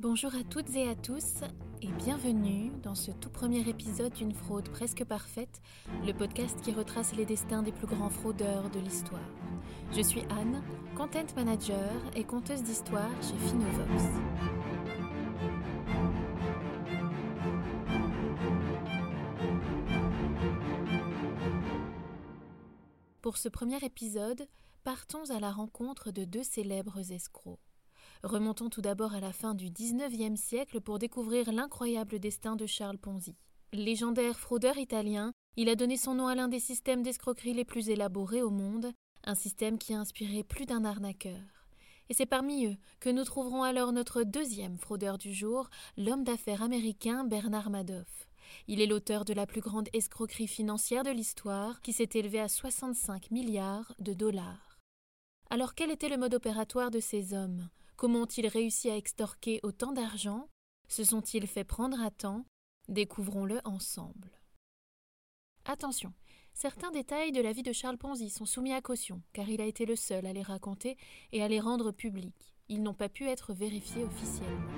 Bonjour à toutes et à tous et bienvenue dans ce tout premier épisode d'une fraude presque parfaite, le podcast qui retrace les destins des plus grands fraudeurs de l'histoire. Je suis Anne, content manager et conteuse d'histoire chez Finovox. Pour ce premier épisode, partons à la rencontre de deux célèbres escrocs. Remontons tout d'abord à la fin du XIXe siècle pour découvrir l'incroyable destin de Charles Ponzi. Légendaire fraudeur italien, il a donné son nom à l'un des systèmes d'escroquerie les plus élaborés au monde, un système qui a inspiré plus d'un arnaqueur. Et c'est parmi eux que nous trouverons alors notre deuxième fraudeur du jour, l'homme d'affaires américain Bernard Madoff. Il est l'auteur de la plus grande escroquerie financière de l'histoire, qui s'est élevée à 65 milliards de dollars. Alors quel était le mode opératoire de ces hommes? Comment ont-ils réussi à extorquer autant d'argent? Se sont-ils fait prendre à temps? Découvrons-le ensemble. Attention, certains détails de la vie de Charles Ponzi sont soumis à caution, car il a été le seul à les raconter et à les rendre publics. Ils n'ont pas pu être vérifiés officiellement.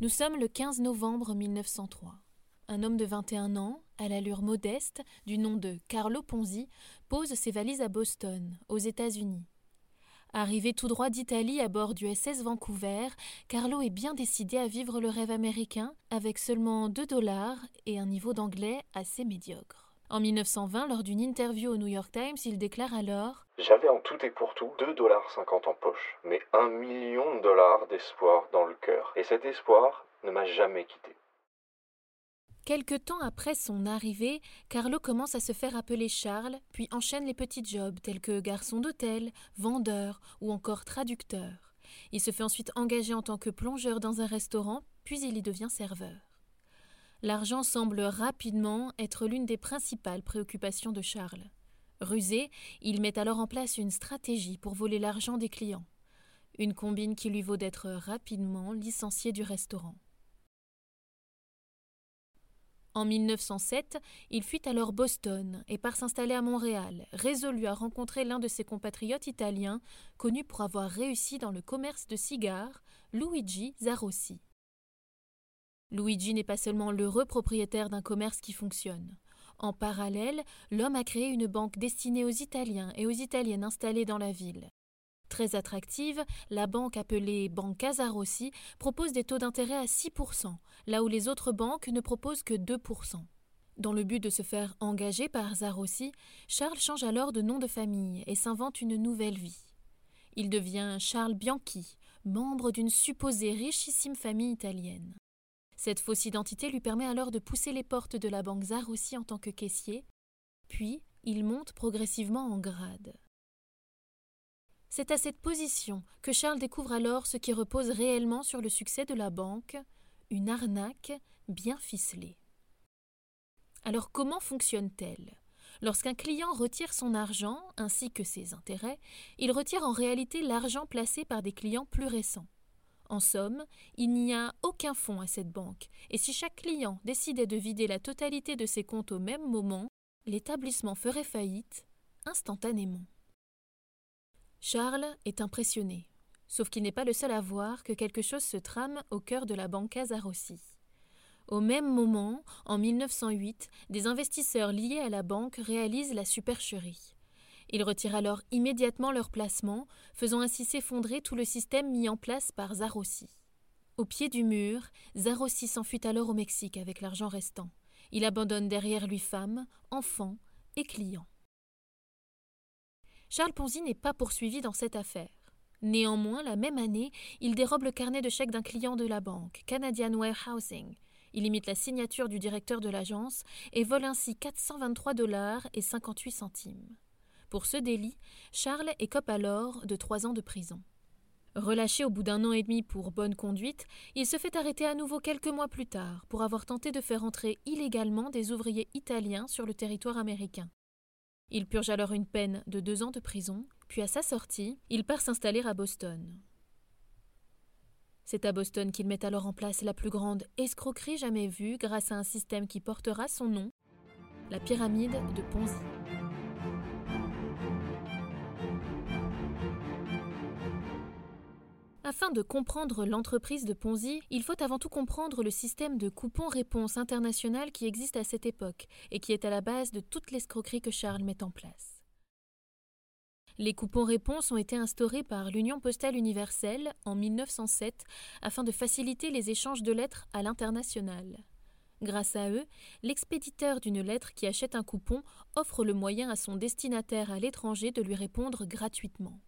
Nous sommes le 15 novembre 1903. Un homme de 21 ans, à l'allure modeste, du nom de Carlo Ponzi, pose ses valises à Boston, aux États-Unis. Arrivé tout droit d'Italie à bord du SS Vancouver, Carlo est bien décidé à vivre le rêve américain avec seulement 2 dollars et un niveau d'anglais assez médiocre. En 1920, lors d'une interview au New York Times, il déclare alors J'avais en tout et pour tout 2 dollars 50 en poche, mais un million de dollars d'espoir dans le cœur. Et cet espoir ne m'a jamais quitté. Quelque temps après son arrivée, Carlo commence à se faire appeler Charles, puis enchaîne les petits jobs tels que garçon d'hôtel, vendeur ou encore traducteur. Il se fait ensuite engager en tant que plongeur dans un restaurant, puis il y devient serveur. L'argent semble rapidement être l'une des principales préoccupations de Charles. Rusé, il met alors en place une stratégie pour voler l'argent des clients. Une combine qui lui vaut d'être rapidement licencié du restaurant. En 1907, il fuit alors Boston et part s'installer à Montréal, résolu à rencontrer l'un de ses compatriotes italiens, connu pour avoir réussi dans le commerce de cigares, Luigi Zarossi. Luigi n'est pas seulement l'heureux propriétaire d'un commerce qui fonctionne. En parallèle, l'homme a créé une banque destinée aux Italiens et aux Italiennes installées dans la ville. Très attractive, la banque appelée Banca Zarossi propose des taux d'intérêt à 6%, là où les autres banques ne proposent que 2%. Dans le but de se faire engager par Zarossi, Charles change alors de nom de famille et s'invente une nouvelle vie. Il devient Charles Bianchi, membre d'une supposée richissime famille italienne. Cette fausse identité lui permet alors de pousser les portes de la banque Zarossi en tant que caissier, puis il monte progressivement en grade. C'est à cette position que Charles découvre alors ce qui repose réellement sur le succès de la banque, une arnaque bien ficelée. Alors comment fonctionne-t-elle? Lorsqu'un client retire son argent ainsi que ses intérêts, il retire en réalité l'argent placé par des clients plus récents. En somme, il n'y a aucun fonds à cette banque, et si chaque client décidait de vider la totalité de ses comptes au même moment, l'établissement ferait faillite instantanément. Charles est impressionné, sauf qu'il n'est pas le seul à voir que quelque chose se trame au cœur de la Banca Zarossi. Au même moment, en 1908, des investisseurs liés à la banque réalisent la supercherie. Ils retirent alors immédiatement leur placement, faisant ainsi s'effondrer tout le système mis en place par Zarossi. Au pied du mur, Zarossi s'enfuit alors au Mexique avec l'argent restant. Il abandonne derrière lui femmes, enfants et clients. Charles Ponzi n'est pas poursuivi dans cette affaire. Néanmoins, la même année, il dérobe le carnet de chèques d'un client de la banque, Canadian Warehousing. Il imite la signature du directeur de l'agence et vole ainsi 423 dollars et 58 centimes. Pour ce délit, Charles écope alors de trois ans de prison. Relâché au bout d'un an et demi pour bonne conduite, il se fait arrêter à nouveau quelques mois plus tard pour avoir tenté de faire entrer illégalement des ouvriers italiens sur le territoire américain. Il purge alors une peine de deux ans de prison, puis à sa sortie, il part s'installer à Boston. C'est à Boston qu'il met alors en place la plus grande escroquerie jamais vue grâce à un système qui portera son nom, la pyramide de Ponzi. Afin de comprendre l'entreprise de Ponzi, il faut avant tout comprendre le système de coupons-réponses international qui existe à cette époque et qui est à la base de toute l'escroquerie que Charles met en place. Les coupons-réponses ont été instaurés par l'Union postale universelle en 1907 afin de faciliter les échanges de lettres à l'international. Grâce à eux, l'expéditeur d'une lettre qui achète un coupon offre le moyen à son destinataire à l'étranger de lui répondre gratuitement.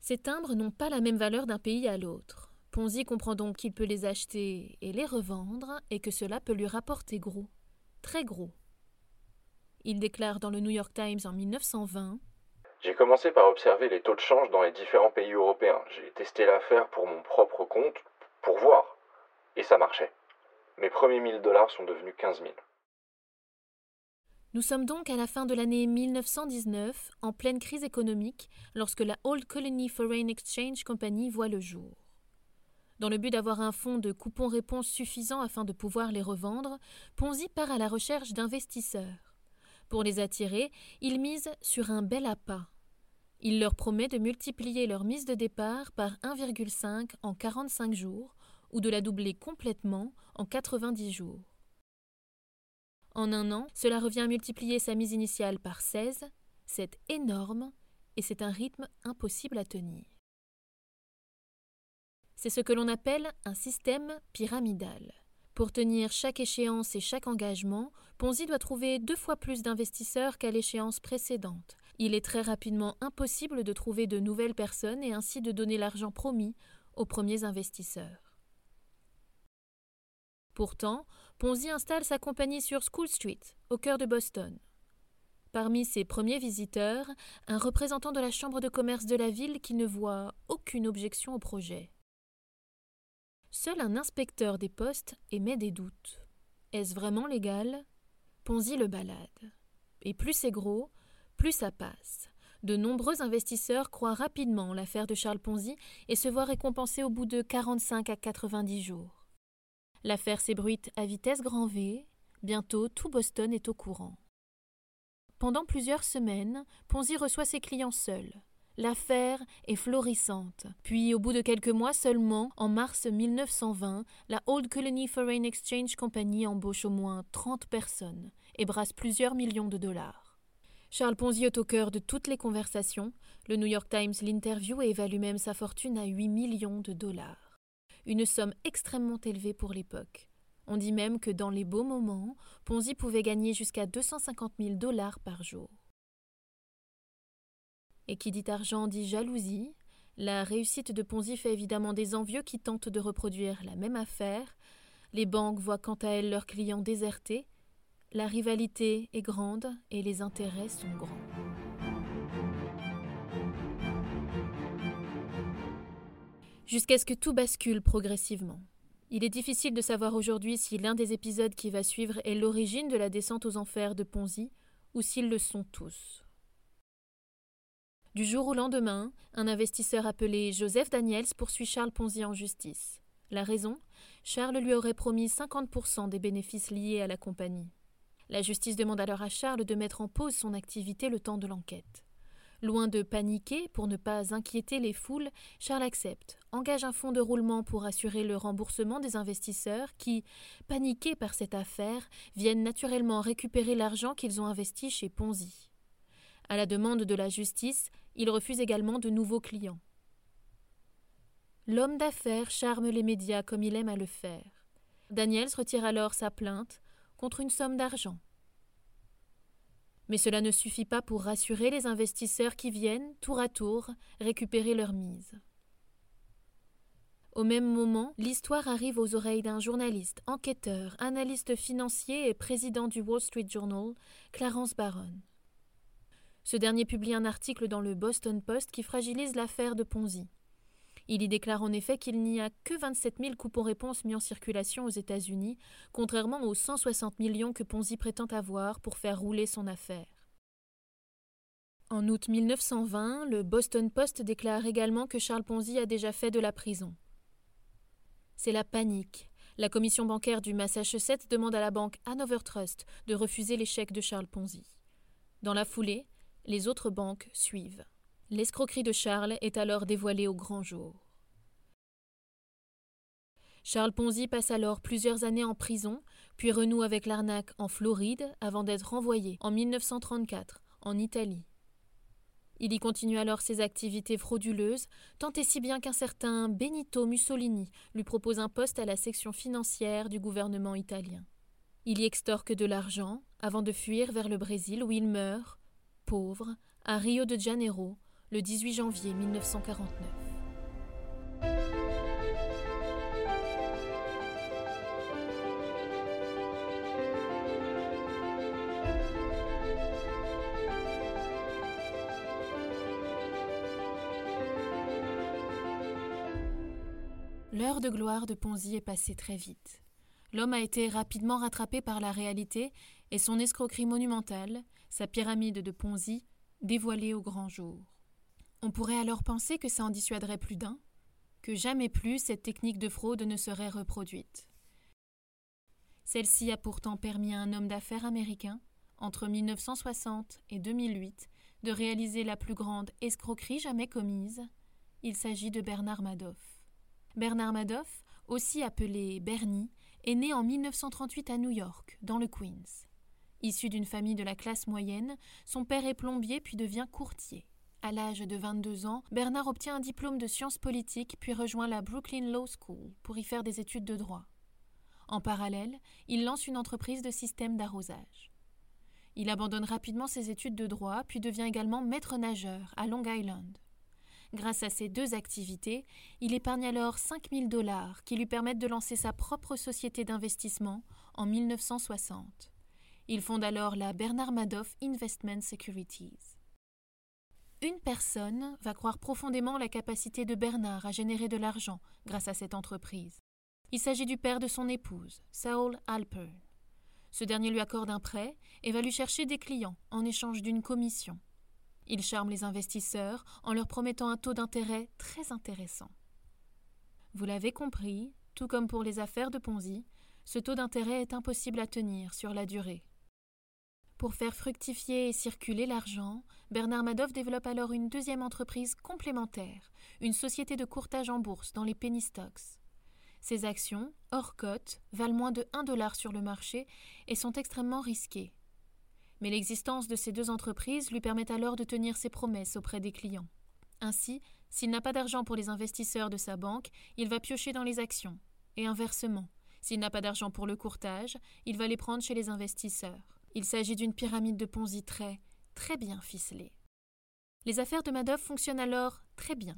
Ces timbres n'ont pas la même valeur d'un pays à l'autre. Ponzi comprend donc qu'il peut les acheter et les revendre et que cela peut lui rapporter gros, très gros. Il déclare dans le New York Times en 1920 J'ai commencé par observer les taux de change dans les différents pays européens. J'ai testé l'affaire pour mon propre compte, pour voir. Et ça marchait. Mes premiers 1000 dollars sont devenus 15 000. Nous sommes donc à la fin de l'année 1919, en pleine crise économique, lorsque la Old Colony Foreign Exchange Company voit le jour. Dans le but d'avoir un fonds de coupons-réponses suffisant afin de pouvoir les revendre, Ponzi part à la recherche d'investisseurs. Pour les attirer, il mise sur un bel appât. Il leur promet de multiplier leur mise de départ par 1,5 en 45 jours ou de la doubler complètement en 90 jours. En un an, cela revient à multiplier sa mise initiale par 16. C'est énorme et c'est un rythme impossible à tenir. C'est ce que l'on appelle un système pyramidal. Pour tenir chaque échéance et chaque engagement, Ponzi doit trouver deux fois plus d'investisseurs qu'à l'échéance précédente. Il est très rapidement impossible de trouver de nouvelles personnes et ainsi de donner l'argent promis aux premiers investisseurs. Pourtant, Ponzi installe sa compagnie sur School Street, au cœur de Boston. Parmi ses premiers visiteurs, un représentant de la Chambre de commerce de la ville qui ne voit aucune objection au projet. Seul un inspecteur des postes émet des doutes. Est-ce vraiment légal? Ponzi le balade. Et plus c'est gros, plus ça passe. De nombreux investisseurs croient rapidement en l'affaire de Charles Ponzi et se voient récompensés au bout de 45 à 90 jours. L'affaire s'ébruite à vitesse grand V. Bientôt, tout Boston est au courant. Pendant plusieurs semaines, Ponzi reçoit ses clients seuls. L'affaire est florissante. Puis, au bout de quelques mois seulement, en mars 1920, la Old Colony Foreign Exchange Company embauche au moins 30 personnes et brasse plusieurs millions de dollars. Charles Ponzi est au cœur de toutes les conversations. Le New York Times l'interview et évalue même sa fortune à 8 millions de dollars une somme extrêmement élevée pour l'époque. On dit même que dans les beaux moments, Ponzi pouvait gagner jusqu'à 250 000 dollars par jour. Et qui dit argent dit jalousie. La réussite de Ponzi fait évidemment des envieux qui tentent de reproduire la même affaire. Les banques voient quant à elles leurs clients désertés. La rivalité est grande et les intérêts sont grands. Jusqu'à ce que tout bascule progressivement. Il est difficile de savoir aujourd'hui si l'un des épisodes qui va suivre est l'origine de la descente aux enfers de Ponzi, ou s'ils le sont tous. Du jour au lendemain, un investisseur appelé Joseph Daniels poursuit Charles Ponzi en justice. La raison? Charles lui aurait promis 50% des bénéfices liés à la compagnie. La justice demande alors à Charles de mettre en pause son activité le temps de l'enquête. Loin de paniquer pour ne pas inquiéter les foules, Charles accepte, engage un fonds de roulement pour assurer le remboursement des investisseurs qui, paniqués par cette affaire, viennent naturellement récupérer l'argent qu'ils ont investi chez Ponzi. À la demande de la justice, il refuse également de nouveaux clients. L'homme d'affaires charme les médias comme il aime à le faire. Daniels retire alors sa plainte contre une somme d'argent. Mais cela ne suffit pas pour rassurer les investisseurs qui viennent, tour à tour, récupérer leur mise. Au même moment, l'histoire arrive aux oreilles d'un journaliste, enquêteur, analyste financier et président du Wall Street Journal, Clarence Barron. Ce dernier publie un article dans le Boston Post qui fragilise l'affaire de Ponzi. Il y déclare en effet qu'il n'y a que 27 000 coupons-réponses mis en circulation aux États-Unis, contrairement aux 160 millions que Ponzi prétend avoir pour faire rouler son affaire. En août 1920, le Boston Post déclare également que Charles Ponzi a déjà fait de la prison. C'est la panique. La commission bancaire du Massachusetts demande à la banque Hanover Trust de refuser les chèques de Charles Ponzi. Dans la foulée, les autres banques suivent. L'escroquerie de Charles est alors dévoilée au grand jour. Charles Ponzi passe alors plusieurs années en prison, puis renoue avec l'arnaque en Floride avant d'être renvoyé en 1934 en Italie. Il y continue alors ses activités frauduleuses, tant et si bien qu'un certain Benito Mussolini lui propose un poste à la section financière du gouvernement italien. Il y extorque de l'argent avant de fuir vers le Brésil où il meurt, pauvre, à Rio de Janeiro, le 18 janvier 1949. L'heure de gloire de Ponzi est passée très vite. L'homme a été rapidement rattrapé par la réalité et son escroquerie monumentale, sa pyramide de Ponzi, dévoilée au grand jour. On pourrait alors penser que ça en dissuaderait plus d'un, que jamais plus cette technique de fraude ne serait reproduite. Celle-ci a pourtant permis à un homme d'affaires américain, entre 1960 et 2008, de réaliser la plus grande escroquerie jamais commise. Il s'agit de Bernard Madoff. Bernard Madoff, aussi appelé Bernie, est né en 1938 à New York, dans le Queens. Issu d'une famille de la classe moyenne, son père est plombier puis devient courtier. À l'âge de 22 ans, Bernard obtient un diplôme de sciences politiques puis rejoint la Brooklyn Law School pour y faire des études de droit. En parallèle, il lance une entreprise de système d'arrosage. Il abandonne rapidement ses études de droit puis devient également maître nageur à Long Island. Grâce à ces deux activités, il épargne alors 5000 dollars qui lui permettent de lancer sa propre société d'investissement en 1960. Il fonde alors la Bernard Madoff Investment Securities. Une personne va croire profondément la capacité de Bernard à générer de l'argent grâce à cette entreprise. Il s'agit du père de son épouse, Saul Alpern. Ce dernier lui accorde un prêt et va lui chercher des clients en échange d'une commission. Il charme les investisseurs en leur promettant un taux d'intérêt très intéressant. Vous l'avez compris, tout comme pour les affaires de Ponzi, ce taux d'intérêt est impossible à tenir sur la durée. Pour faire fructifier et circuler l'argent, Bernard Madoff développe alors une deuxième entreprise complémentaire, une société de courtage en bourse dans les penny stocks. Ces actions, hors cote, valent moins de 1 dollar sur le marché et sont extrêmement risquées. Mais l'existence de ces deux entreprises lui permet alors de tenir ses promesses auprès des clients. Ainsi, s'il n'a pas d'argent pour les investisseurs de sa banque, il va piocher dans les actions. Et inversement, s'il n'a pas d'argent pour le courtage, il va les prendre chez les investisseurs. Il s'agit d'une pyramide de Ponzi très, très bien ficelée. Les affaires de Madoff fonctionnent alors très bien.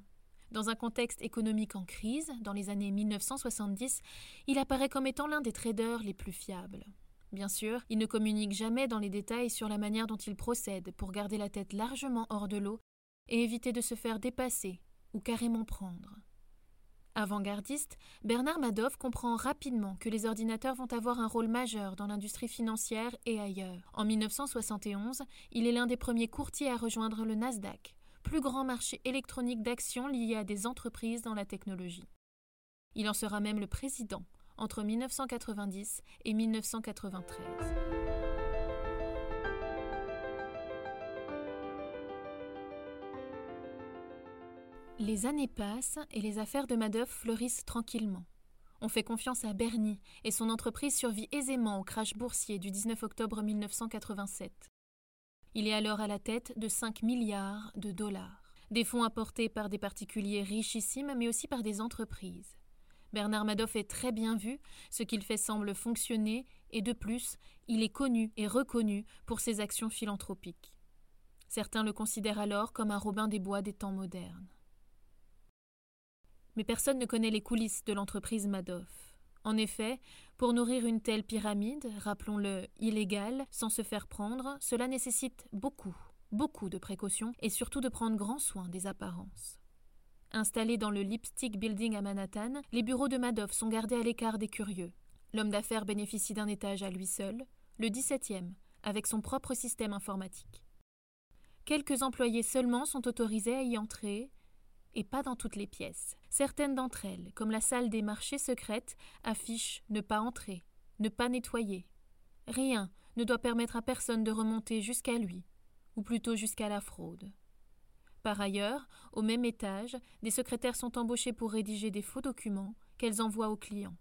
Dans un contexte économique en crise, dans les années 1970, il apparaît comme étant l'un des traders les plus fiables. Bien sûr, il ne communique jamais dans les détails sur la manière dont il procède pour garder la tête largement hors de l'eau et éviter de se faire dépasser ou carrément prendre. Avant-gardiste, Bernard Madoff comprend rapidement que les ordinateurs vont avoir un rôle majeur dans l'industrie financière et ailleurs. En 1971, il est l'un des premiers courtiers à rejoindre le Nasdaq, plus grand marché électronique d'actions lié à des entreprises dans la technologie. Il en sera même le président entre 1990 et 1993. Les années passent et les affaires de Madoff fleurissent tranquillement. On fait confiance à Bernie et son entreprise survit aisément au crash boursier du 19 octobre 1987. Il est alors à la tête de 5 milliards de dollars. Des fonds apportés par des particuliers richissimes mais aussi par des entreprises. Bernard Madoff est très bien vu, ce qu'il fait semble fonctionner, et de plus, il est connu et reconnu pour ses actions philanthropiques. Certains le considèrent alors comme un Robin des Bois des temps modernes. Mais personne ne connaît les coulisses de l'entreprise Madoff. En effet, pour nourrir une telle pyramide, rappelons-le illégale, sans se faire prendre, cela nécessite beaucoup, beaucoup de précautions et surtout de prendre grand soin des apparences. Installés dans le Lipstick Building à Manhattan, les bureaux de Madoff sont gardés à l'écart des curieux. L'homme d'affaires bénéficie d'un étage à lui seul, le 17e, avec son propre système informatique. Quelques employés seulement sont autorisés à y entrer, et pas dans toutes les pièces. Certaines d'entre elles, comme la salle des marchés secrètes, affichent ne pas entrer, ne pas nettoyer. Rien ne doit permettre à personne de remonter jusqu'à lui, ou plutôt jusqu'à la fraude. Par ailleurs, au même étage, des secrétaires sont embauchés pour rédiger des faux documents, qu'elles envoient aux clients.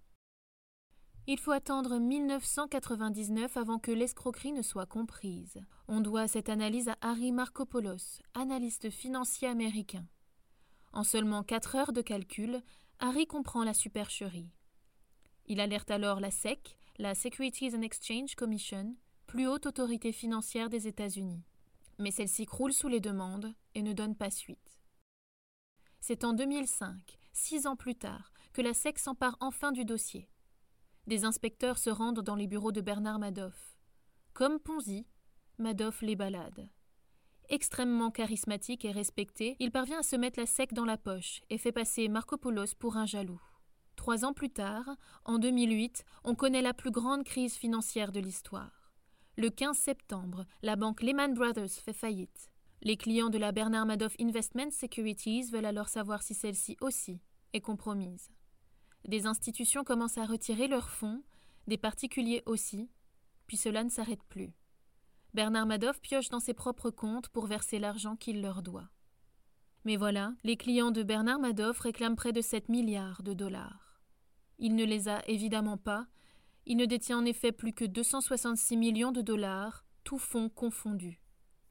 Il faut attendre 1999 avant que l'escroquerie ne soit comprise. On doit cette analyse à Harry Markopoulos, analyste financier américain. En seulement quatre heures de calcul, Harry comprend la supercherie. Il alerte alors la SEC, la Securities and Exchange Commission, plus haute autorité financière des États-Unis. Mais celle-ci croule sous les demandes et ne donne pas suite. C'est en 2005, six ans plus tard, que la SEC s'empare enfin du dossier. Des inspecteurs se rendent dans les bureaux de Bernard Madoff. Comme Ponzi, Madoff les balade. Extrêmement charismatique et respecté, il parvient à se mettre la SEC dans la poche et fait passer Marco Poulos pour un jaloux. Trois ans plus tard, en 2008, on connaît la plus grande crise financière de l'histoire. Le 15 septembre, la banque Lehman Brothers fait faillite. Les clients de la Bernard Madoff Investment Securities veulent alors savoir si celle-ci aussi est compromise. Des institutions commencent à retirer leurs fonds, des particuliers aussi, puis cela ne s'arrête plus. Bernard Madoff pioche dans ses propres comptes pour verser l'argent qu'il leur doit. Mais voilà, les clients de Bernard Madoff réclament près de 7 milliards de dollars. Il ne les a évidemment pas, il ne détient en effet plus que 266 millions de dollars, tout fonds confondus.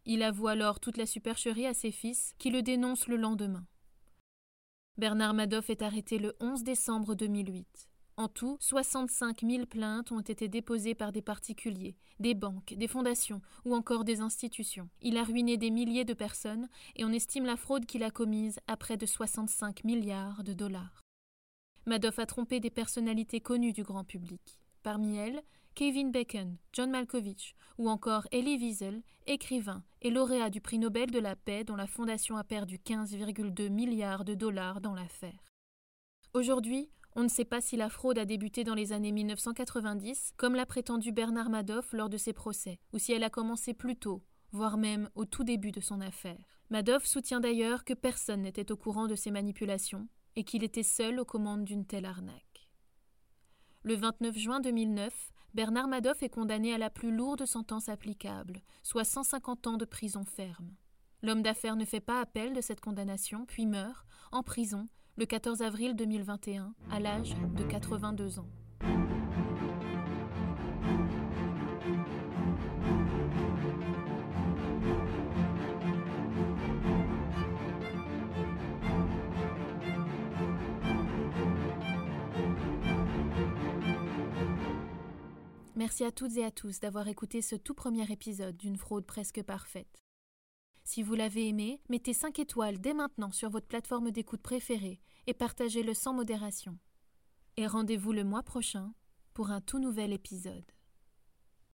Il avoue alors toute la supercherie à ses fils, qui le dénoncent le lendemain. Bernard Madoff est arrêté le 11 décembre 2008. En tout, 65 000 plaintes ont été déposées par des particuliers, des banques, des fondations ou encore des institutions. Il a ruiné des milliers de personnes et on estime la fraude qu'il a commise à près de 65 milliards de dollars. Madoff a trompé des personnalités connues du grand public. Parmi elles, Kevin Bacon, John Malkovich ou encore Elie Wiesel, écrivain et lauréat du prix Nobel de la paix dont la fondation a perdu 15,2 milliards de dollars dans l'affaire. Aujourd'hui, on ne sait pas si la fraude a débuté dans les années 1990, comme l'a prétendu Bernard Madoff lors de ses procès, ou si elle a commencé plus tôt, voire même au tout début de son affaire. Madoff soutient d'ailleurs que personne n'était au courant de ces manipulations et qu'il était seul aux commandes d'une telle arnaque. Le 29 juin 2009, Bernard Madoff est condamné à la plus lourde sentence applicable, soit 150 ans de prison ferme. L'homme d'affaires ne fait pas appel de cette condamnation, puis meurt, en prison, le 14 avril 2021, à l'âge de 82 ans. Merci à toutes et à tous d'avoir écouté ce tout premier épisode d'une fraude presque parfaite. Si vous l'avez aimé, mettez 5 étoiles dès maintenant sur votre plateforme d'écoute préférée et partagez-le sans modération. Et rendez-vous le mois prochain pour un tout nouvel épisode.